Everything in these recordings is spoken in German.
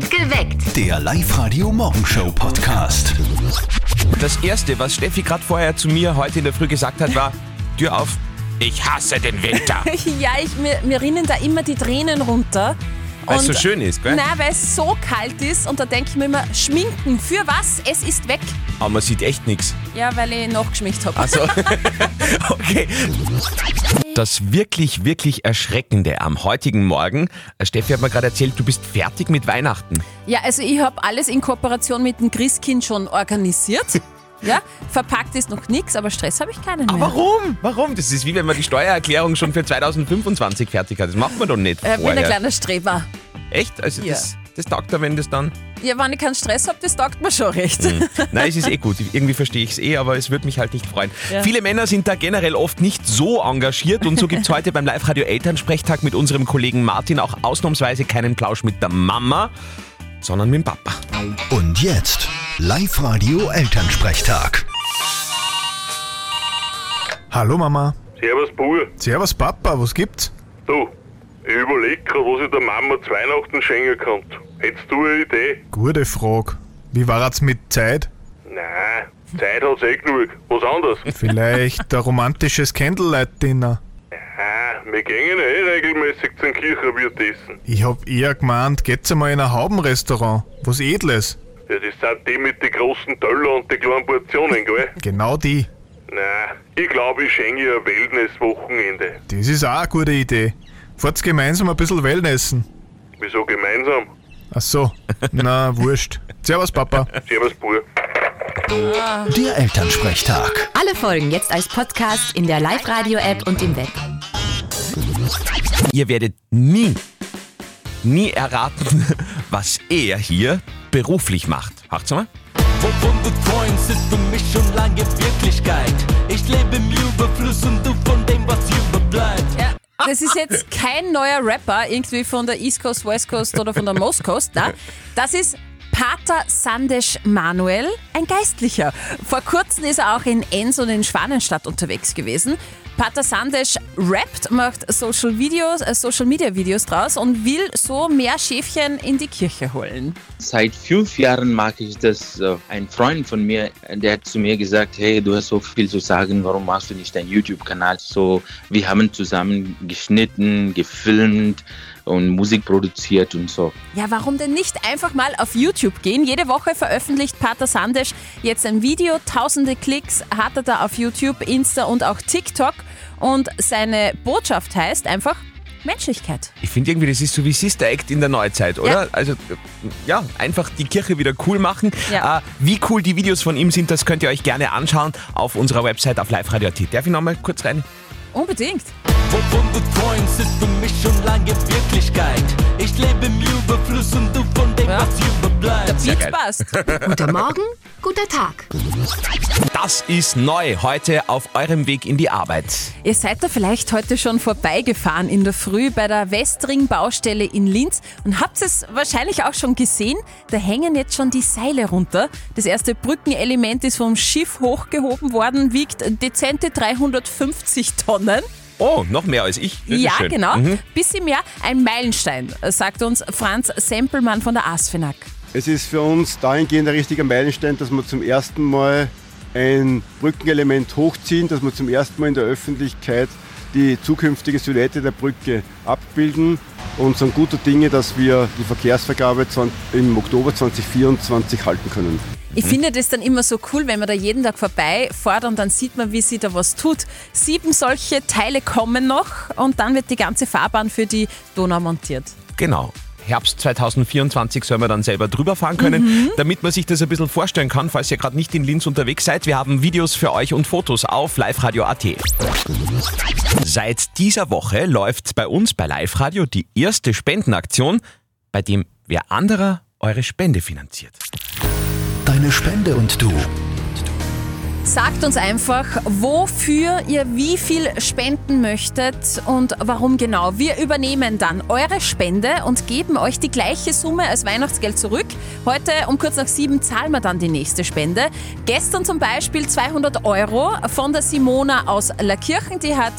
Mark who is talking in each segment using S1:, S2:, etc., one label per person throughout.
S1: Geweckt.
S2: Der Live-Radio-Morgenshow-Podcast.
S3: Das erste, was Steffi gerade vorher zu mir heute in der Früh gesagt hat, war: Tür auf, ich hasse den Winter.
S4: Ja, ich, mir, mir rinnen da immer die Tränen runter.
S3: Weil es so schön ist, gell?
S4: Nein, weil es so kalt ist und da denke ich mir immer, schminken, für was? Es ist weg.
S3: Aber man sieht echt nichts.
S4: Ja, weil ich nachgeschminkt habe.
S3: Also, okay. Das wirklich, wirklich Erschreckende am heutigen Morgen, äh, Steffi hat mir gerade erzählt, du bist fertig mit Weihnachten.
S4: Ja, also ich habe alles in Kooperation mit dem Christkind schon organisiert. Ja, verpackt ist noch nichts, aber Stress habe ich keinen mehr.
S3: Warum? Warum? Das ist wie wenn man die Steuererklärung schon für 2025 fertig hat. Das macht man doch nicht
S4: Äh, bin ein kleiner Streber.
S3: Echt? Also
S4: Ja.
S3: das, das taugt er, wenn das dann...
S4: Ja, wenn ich keinen Stress habe, das taugt mir schon recht.
S3: Nein, es ist eh gut. Irgendwie verstehe ich es eh, aber es würde mich halt nicht freuen. Viele Männer sind da generell oft nicht so engagiert und so gibt es heute beim Live-Radio Elternsprechtag mit unserem Kollegen Martin auch ausnahmsweise keinen Plausch mit der Mama, sondern mit dem Papa.
S2: Und jetzt Live-Radio Elternsprechtag.
S5: Hallo Mama.
S6: Servus, Bur.
S5: Servus Papa, was gibt's?
S6: Du, ich überleg grad, was ich der Mama zu Weihnachten schenken kann. Hättest du eine Idee?
S5: Gute Frage. Wie war's mit Zeit?
S6: Nein, Zeit hat's eh genug. Was anderes?
S5: Vielleicht ein romantisches Candlelight-Dinner.
S6: Ah, wir gehen ja eh regelmäßig zum Kirchenwirt essen.
S5: Ich hab eher gemeint, geht's einmal in ein Haubenrestaurant. Was Edles.
S6: Ja, das sind die mit den großen Teller und den kleinen Portionen, gell?
S5: Genau die.
S6: Nein, ich glaube, ich schenke ihr ein Wellness-Wochenende.
S5: Das ist auch eine gute Idee. Fahrt's gemeinsam ein bisschen Wellnessen.
S6: Wieso gemeinsam?
S5: Ach so. Na, wurscht. Servus Papa.
S6: Servus, Bur.
S2: Der Elternsprechtag.
S1: Alle Folgen jetzt als Podcast in der Live-Radio-App und im Web.
S3: Ihr werdet nie, nie erraten, was er hier beruflich macht. Hört's mal.
S7: Wovon du träumst, ist für mich schon lange Wirklichkeit. Ich lebe im Überfluss und du von dem, was überbleibt.
S4: Ja, das ist jetzt kein neuer Rapper, irgendwie von der East Coast, West Coast oder von der Most Coast. Nein, das ist Pater Sandesh Manuel, ein Geistlicher. Vor kurzem ist er auch in Enns und in Schwanenstadt unterwegs gewesen. Pater Sandesh rappt, macht Social Videos, äh, Social Media Videos draus und will so mehr Schäfchen in die Kirche holen.
S8: Seit fünf Jahren mag ich das. Äh, Ein Freund von mir, der hat zu mir gesagt, hey, du hast so viel zu sagen, warum machst du nicht deinen YouTube-Kanal? So, wir haben zusammen geschnitten, gefilmt und Musik produziert und so.
S4: Ja, warum denn nicht einfach mal auf YouTube gehen? Jede Woche veröffentlicht Pater Sandesh jetzt ein Video, tausende Klicks hat er da auf YouTube, Insta und auch TikTok. Und seine Botschaft heißt einfach Menschlichkeit.
S3: Ich finde irgendwie, das ist so wie Sister Act in der Neuzeit, oder?
S4: Ja.
S3: Also, ja, einfach die Kirche wieder cool machen.
S4: Ja.
S3: Äh, wie cool die Videos von ihm sind, das könnt ihr euch gerne anschauen auf unserer Website auf liveradio.at. Darf ich nochmal kurz rein?
S4: Unbedingt.
S7: Wovon du träumst, ist für mich schon lange Wirklichkeit. Ich lebe im Überfluss und du von dem,
S4: Ja.
S7: was überbleibt.
S3: Sehr
S4: Beat passt.
S1: Guter Morgen, guter Tag.
S3: Das ist neu heute auf eurem Weg in die Arbeit.
S4: Ihr seid da vielleicht heute schon vorbeigefahren in der Früh bei der Westring-Baustelle in Linz und habt es wahrscheinlich auch schon gesehen. Da hängen jetzt schon die Seile runter. Das erste Brückenelement ist vom Schiff hochgehoben worden, wiegt dezente 350 Tonnen.
S3: Oh, noch mehr als ich. Das
S4: Ja,
S3: schön.
S4: genau.
S3: Mhm.
S4: Bisschen mehr. Ein Meilenstein, sagt uns Franz Sempelmann von der ASFINAG.
S9: Es ist für uns dahingehend ein richtiger Meilenstein, dass wir zum ersten Mal ein Brückenelement hochziehen, dass wir zum ersten Mal in der Öffentlichkeit die zukünftige Silhouette der Brücke abbilden und sind guter Dinge, dass wir die Verkehrsvergabe im Oktober 2024 halten können.
S4: Ich finde das dann immer so cool, wenn man da jeden Tag vorbeifährt und dann sieht man, wie sie da was tut. Sieben solche Teile kommen noch und dann wird die ganze Fahrbahn für die Donau montiert.
S3: Genau. Herbst 2024 soll man dann selber drüber fahren können,
S4: Mhm.
S3: damit man sich das ein bisschen vorstellen kann, falls ihr gerade nicht in Linz unterwegs seid. Wir haben Videos für euch und Fotos auf liveradio.at. Seit dieser Woche läuft bei uns bei Live Radio die erste Spendenaktion, bei dem wer anderer eure Spende finanziert.
S2: Deine Spende und du.
S4: Sagt uns einfach, wofür ihr wie viel spenden möchtet und warum genau. Wir übernehmen dann eure Spende und geben euch die gleiche Summe als Weihnachtsgeld zurück. Heute um kurz nach sieben zahlen wir dann die nächste Spende. Gestern zum Beispiel 200 Euro von der Simona aus Lackirchen. Die hat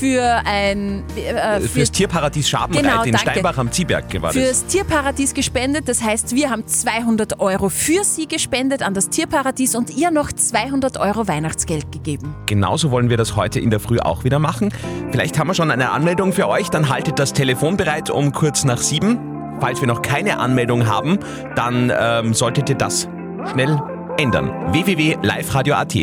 S4: für ein...
S3: Äh, für Fürs Tierparadies Schabenreit
S4: Genau,
S3: in
S4: danke.
S3: Steinbach am Ziehberg war das.
S4: fürs Tierparadies gespendet. Das heißt, wir haben 200 Euro für sie gespendet an das Tierparadies und ihr noch 200 Euro Weihnachtsgeld gegeben.
S3: Genauso wollen wir das heute in der Früh auch wieder machen. Vielleicht haben wir schon eine Anmeldung für euch, dann haltet das Telefon bereit um kurz nach sieben. Falls wir noch keine Anmeldung haben, dann ähm, solltet ihr das schnell ändern. www.liveradio.at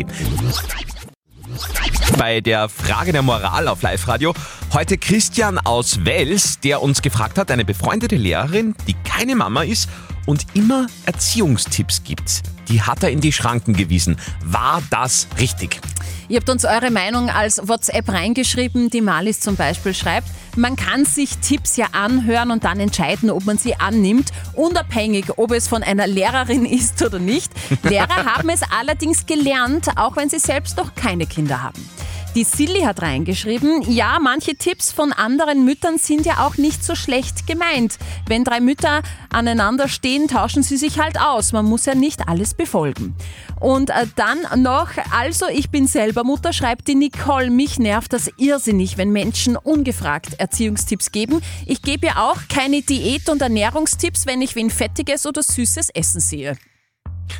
S3: bei der Frage der Moral auf Live-Radio. Heute Christian aus Wels, der uns gefragt hat, eine befreundete Lehrerin, die keine Mama ist und immer Erziehungstipps gibt. Die hat er in die Schranken gewiesen. War das richtig?
S4: Ihr habt uns eure Meinung als WhatsApp reingeschrieben. Die Malis zum Beispiel schreibt, man kann sich Tipps ja anhören und dann entscheiden, ob man sie annimmt, unabhängig, ob es von einer Lehrerin ist oder nicht. Lehrer haben es allerdings gelernt, auch wenn sie selbst noch keine Kinder haben. Die Silly hat reingeschrieben, ja, manche Tipps von anderen Müttern sind ja auch nicht so schlecht gemeint. Wenn drei Mütter aneinander stehen, tauschen sie sich halt aus. Man muss ja nicht alles befolgen. Und äh, dann noch, also ich bin selber Mutter, schreibt die Nicole, mich nervt das irrsinnig, wenn Menschen ungefragt Erziehungstipps geben. Ich gebe ja auch keine Diät- und Ernährungstipps, wenn ich wen Fettiges oder Süßes essen sehe.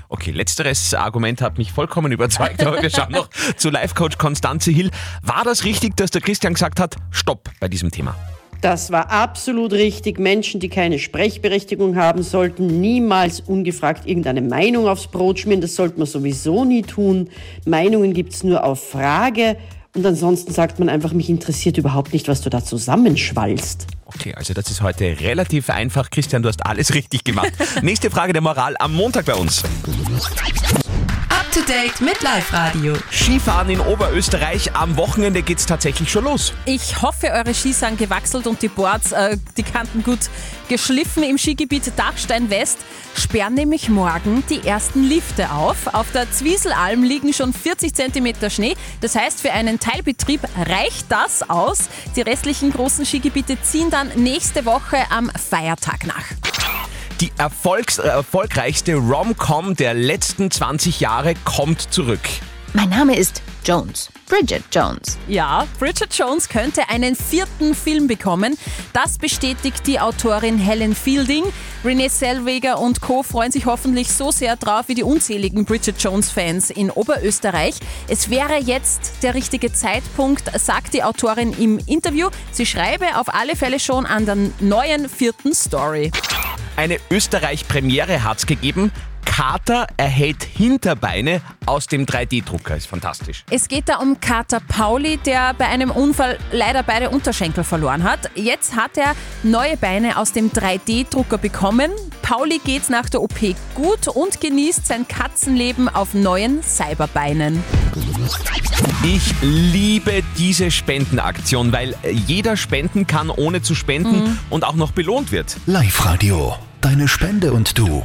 S3: Okay, letzteres Argument hat mich vollkommen überzeugt, aber wir schauen noch zu Life-Coach Konstanze Hill. War das richtig, dass der Christian gesagt hat, stopp bei diesem Thema?
S10: Das war absolut richtig. Menschen, die keine Sprechberechtigung haben, sollten niemals ungefragt irgendeine Meinung aufs Brot schmieren. Das sollte man sowieso nie tun. Meinungen gibt's nur auf Frage. Und ansonsten sagt man einfach, mich interessiert überhaupt nicht, was du da zusammenschwallst.
S3: Okay, also das ist heute relativ einfach. Christian, du hast alles richtig gemacht. Nächste Frage der Moral am Montag bei uns.
S1: To date mit Live Radio.
S3: Skifahren in Oberösterreich. Am Wochenende geht's tatsächlich schon los.
S4: Ich hoffe, eure Skis sind gewachselt und die Boards, äh, die Kanten gut geschliffen. Im Skigebiet Dachstein West sperren nämlich morgen die ersten Lifte auf. Auf der Zwieselalm liegen schon 40 cm Schnee. Das heißt, für einen Teilbetrieb reicht das aus. Die restlichen großen Skigebiete ziehen dann nächste Woche am Feiertag nach.
S3: Die Erfolgs äh, erfolgreichste Rom-Com der letzten 20 Jahre kommt zurück.
S1: Mein Name ist Jones. Bridget Jones.
S4: Ja, Bridget Jones könnte einen vierten Film bekommen. Das bestätigt die Autorin Helen Fielding. Renee Zellweger und Co. freuen sich hoffentlich so sehr drauf wie die unzähligen Bridget Jones-Fans in Oberösterreich. Es wäre jetzt der richtige Zeitpunkt, sagt die Autorin im Interview. Sie schreibe auf alle Fälle schon an der neuen vierten Story.
S3: Eine Österreich-Premiere hat's gegeben. Kater erhält Hinterbeine aus dem 3D-Drucker. Ist fantastisch.
S4: Es geht da um Kater Pauli, der bei einem Unfall leider beide Unterschenkel verloren hat. Jetzt hat er neue Beine aus dem 3D-Drucker bekommen. Pauli geht's nach der OP gut und genießt sein Katzenleben auf neuen Cyberbeinen.
S3: Ich liebe diese Spendenaktion, weil jeder spenden kann, ohne zu spenden und auch noch belohnt wird.
S2: Live-Radio. Deine Spende und du.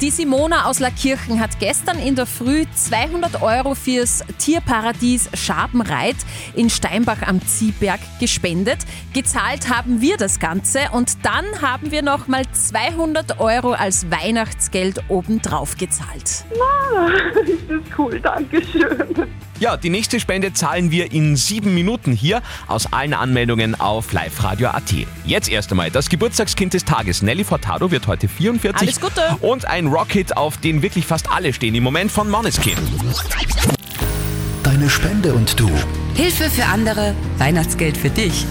S4: Die Simona aus Lackirchen hat gestern in der Früh 200 Euro fürs Tierparadies Schabenreit in Steinbach am Ziehberg gespendet. Gezahlt haben wir das Ganze und dann haben wir nochmal 200 Euro als Weihnachtsgeld obendrauf gezahlt.
S11: ist das cool, danke schön.
S3: Ja, die nächste Spende zahlen wir in sieben Minuten hier aus allen Anmeldungen auf liveradio.at. Jetzt erst einmal das Geburtstagskind des Tages. Nelly Furtado wird heute 44.
S4: Alles Gute.
S3: Und ein Rocket, auf den wirklich fast alle stehen im Moment von Måneskin.
S2: Deine Spende und du.
S1: Hilfe für andere, Weihnachtsgeld für dich.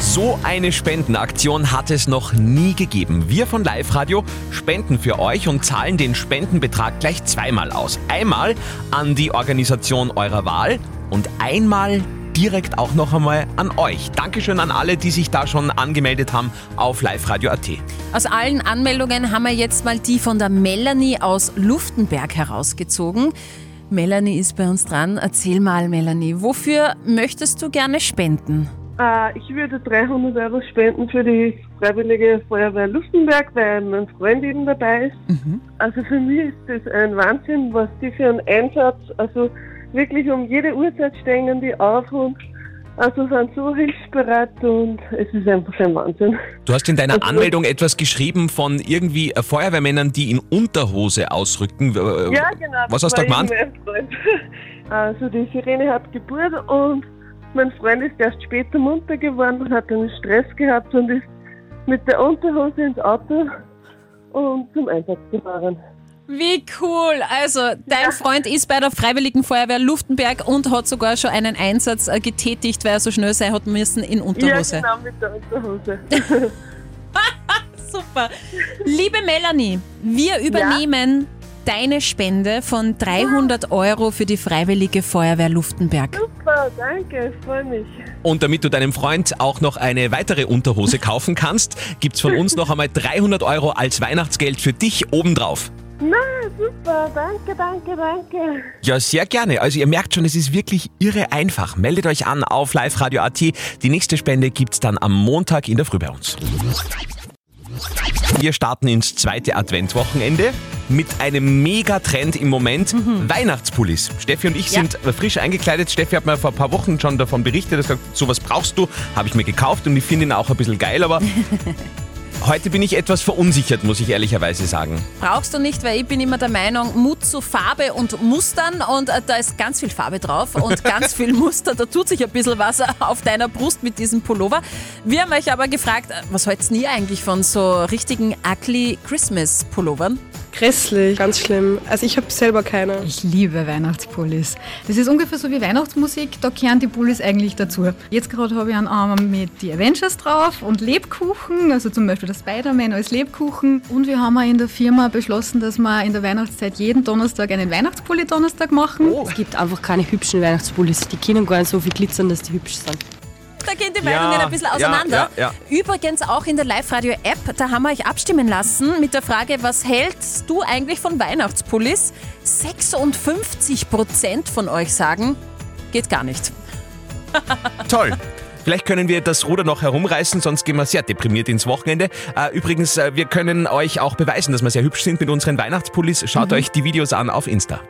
S3: So eine Spendenaktion hat es noch nie gegeben. Wir von Live Radio spenden für euch und zahlen den Spendenbetrag gleich zweimal aus. Einmal an die Organisation eurer Wahl und einmal direkt auch noch einmal an euch. Dankeschön an alle, die sich da schon angemeldet haben auf liveradio.at.
S4: Aus allen Anmeldungen haben wir jetzt mal die von der Melanie aus Luftenberg herausgezogen. Melanie ist bei uns dran. Erzähl mal, Melanie, wofür möchtest du gerne spenden?
S11: Äh, ich würde 300 Euro spenden für die Freiwillige Feuerwehr Lustenberg, weil mein Freund eben dabei ist. Also für mich ist das ein Wahnsinn, was die für einen Einsatz, also wirklich um jede Uhrzeit stehen die auf und also sind so hilfsbereit und es ist einfach ein Wahnsinn.
S3: Du hast in deiner
S11: Also-
S3: Anmeldung etwas geschrieben von irgendwie Feuerwehrmännern, die in Unterhose ausrücken. Äh,
S11: Ja, genau.
S3: Was hast du da gemeint?
S11: Also die Sirene hat Geburt und mein Freund ist erst später munter geworden und hat einen Stress gehabt und ist mit der Unterhose ins Auto und zum Einsatz gefahren.
S4: Wie cool! Also, dein Freund ist bei der Freiwilligen Feuerwehr Luftenberg und hat sogar schon einen Einsatz äh, getätigt, weil er so schnell sein hat müssen in Unterhose.
S11: Ja, genau, mit der Unterhose.
S4: Super. Liebe Melanie, wir übernehmen deine Spende von 300 Euro für die Freiwillige Feuerwehr Luftenberg.
S11: Super, danke, ich freue mich.
S3: Und damit du deinem Freund auch noch eine weitere Unterhose kaufen kannst, gibt's von uns noch einmal 300 Euro als Weihnachtsgeld für dich obendrauf.
S11: Na, super, danke, danke, danke.
S3: Ja, sehr gerne. Also ihr merkt schon, es ist wirklich irre einfach. Meldet euch an auf liveradio.at. Die nächste Spende gibt's dann am Montag in der Früh bei uns. Wir starten ins zweite Adventwochenende mit einem Megatrend im Moment. Weihnachtspullis. Steffi und ich
S4: Ja.
S3: sind frisch eingekleidet. Steffi hat mir vor ein paar Wochen schon davon berichtet. Er hat gesagt, sowas brauchst du. Habe ich mir gekauft und ich finde ihn auch ein bisschen geil, aber heute bin ich etwas verunsichert, muss ich ehrlicherweise sagen.
S4: Brauchst du nicht, weil ich bin immer der Meinung, Mut zu Farbe und Mustern und äh, da ist ganz viel Farbe drauf und ganz viel Muster. Da tut sich ein bisschen was auf deiner Brust mit diesem Pullover. Wir haben euch aber gefragt, äh, was haltet ihr eigentlich von so richtigen ugly Christmas Pullovern?
S12: Grässlich, ganz schlimm. Also ich habe selber keine.
S13: Ich liebe Weihnachtspullis. Das ist ungefähr so wie Weihnachtsmusik, da kehren die Pullis eigentlich dazu. Jetzt gerade habe ich einen Arm mit die Avengers drauf und Lebkuchen, also zum Beispiel der Spider-Man als Lebkuchen. Und wir haben auch in der Firma beschlossen, dass wir in der Weihnachtszeit jeden Donnerstag einen Weihnachtspulli-Donnerstag machen.
S12: Es gibt einfach keine hübschen Weihnachtspullis. Die können gar nicht so viel glitzern, dass die hübsch sind.
S4: Da gehen die
S3: Ja,
S4: Meinungen ein bisschen
S3: ja,
S4: auseinander.
S3: ja, ja.
S4: Übrigens auch in der Live-Radio-App, da haben wir euch abstimmen lassen mit der Frage, was hältst du eigentlich von Weihnachtspullis? 56 Prozent von euch sagen, geht gar nicht.
S3: Toll. Vielleicht können wir das Ruder noch herumreißen, sonst gehen wir sehr deprimiert ins Wochenende. Äh, übrigens, äh, wir können euch auch beweisen, dass wir sehr hübsch sind mit unseren Weihnachtspullis. Schaut euch die Videos an auf Insta.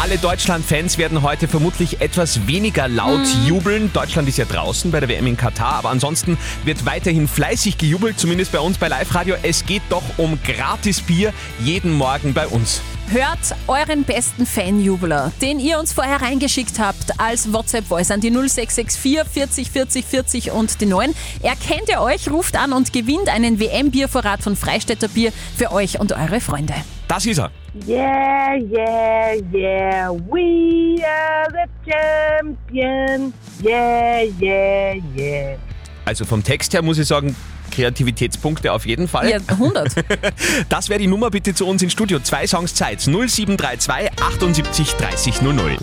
S3: Alle Deutschland-Fans werden heute vermutlich etwas weniger laut jubeln. Deutschland ist ja draußen bei der WM in Katar, aber ansonsten wird weiterhin fleißig gejubelt, zumindest bei uns bei Live Radio. Es geht doch um gratis Bier jeden Morgen bei uns.
S4: Hört euren besten Fanjubler, den ihr uns vorher reingeschickt habt, als WhatsApp-Voice an die 0664 40 40 40 und die 9. Erkennt ihr euch, ruft an und gewinnt einen WM-Biervorrat von Freistädter Bier für euch und eure Freunde.
S3: Das ist er.
S14: Yeah, yeah, yeah, we are the champions. Yeah, yeah, yeah.
S3: Also vom Text her muss ich sagen, Kreativitätspunkte auf jeden Fall.
S4: Ja, 100.
S3: Das wäre die Nummer bitte zu uns ins Studio. Zwei Songs Zeit. 0732 78 30 00.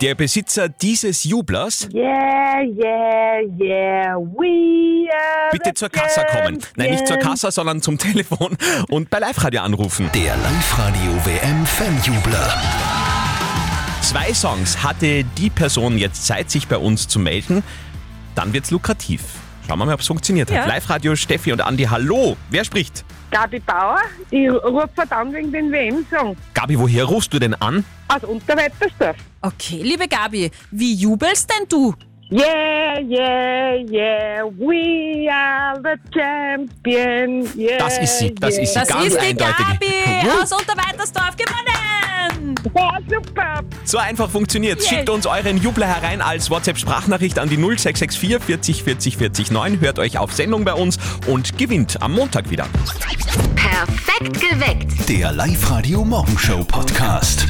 S3: Der Besitzer dieses Jublers
S14: Yeah, yeah, yeah, we are
S3: bitte zur Kassa kommen. Nein, nicht zur. Kassa, sondern zum Telefon und bei Live-Radio anrufen.
S2: Der Live-Radio WM Fanjubler.
S3: Zwei Songs hatte die Person jetzt Zeit, sich bei uns zu melden. Dann wird's lukrativ. Schauen wir mal, ob es funktioniert hat.
S14: Ja.
S3: Live-Radio Steffi und Andi, hallo. Wer spricht?
S14: Gabi Bauer, ich rufe verdammt wegen den WM-Song.
S3: Gabi, woher rufst du denn an?
S14: Aus Unterweitersdorf.
S4: Okay, liebe Gabi, wie jubelst denn du?
S14: Yeah, yeah, yeah, we are the champions. Yeah,
S3: Das ist sie, das
S14: yeah.
S3: ist sie,
S4: Das
S3: ganz
S4: ist die
S3: eindeutig.
S4: Gabi aus Unterweitersdorf gewonnen!
S14: Ja, super.
S3: So einfach funktioniert's. Schickt uns euren Jubler herein als WhatsApp-Sprachnachricht an die 0664 40 40 40 9. Hört euch auf Sendung bei uns und gewinnt am Montag wieder.
S1: Perfekt geweckt.
S2: Der Live-Radio Morgenshow Podcast.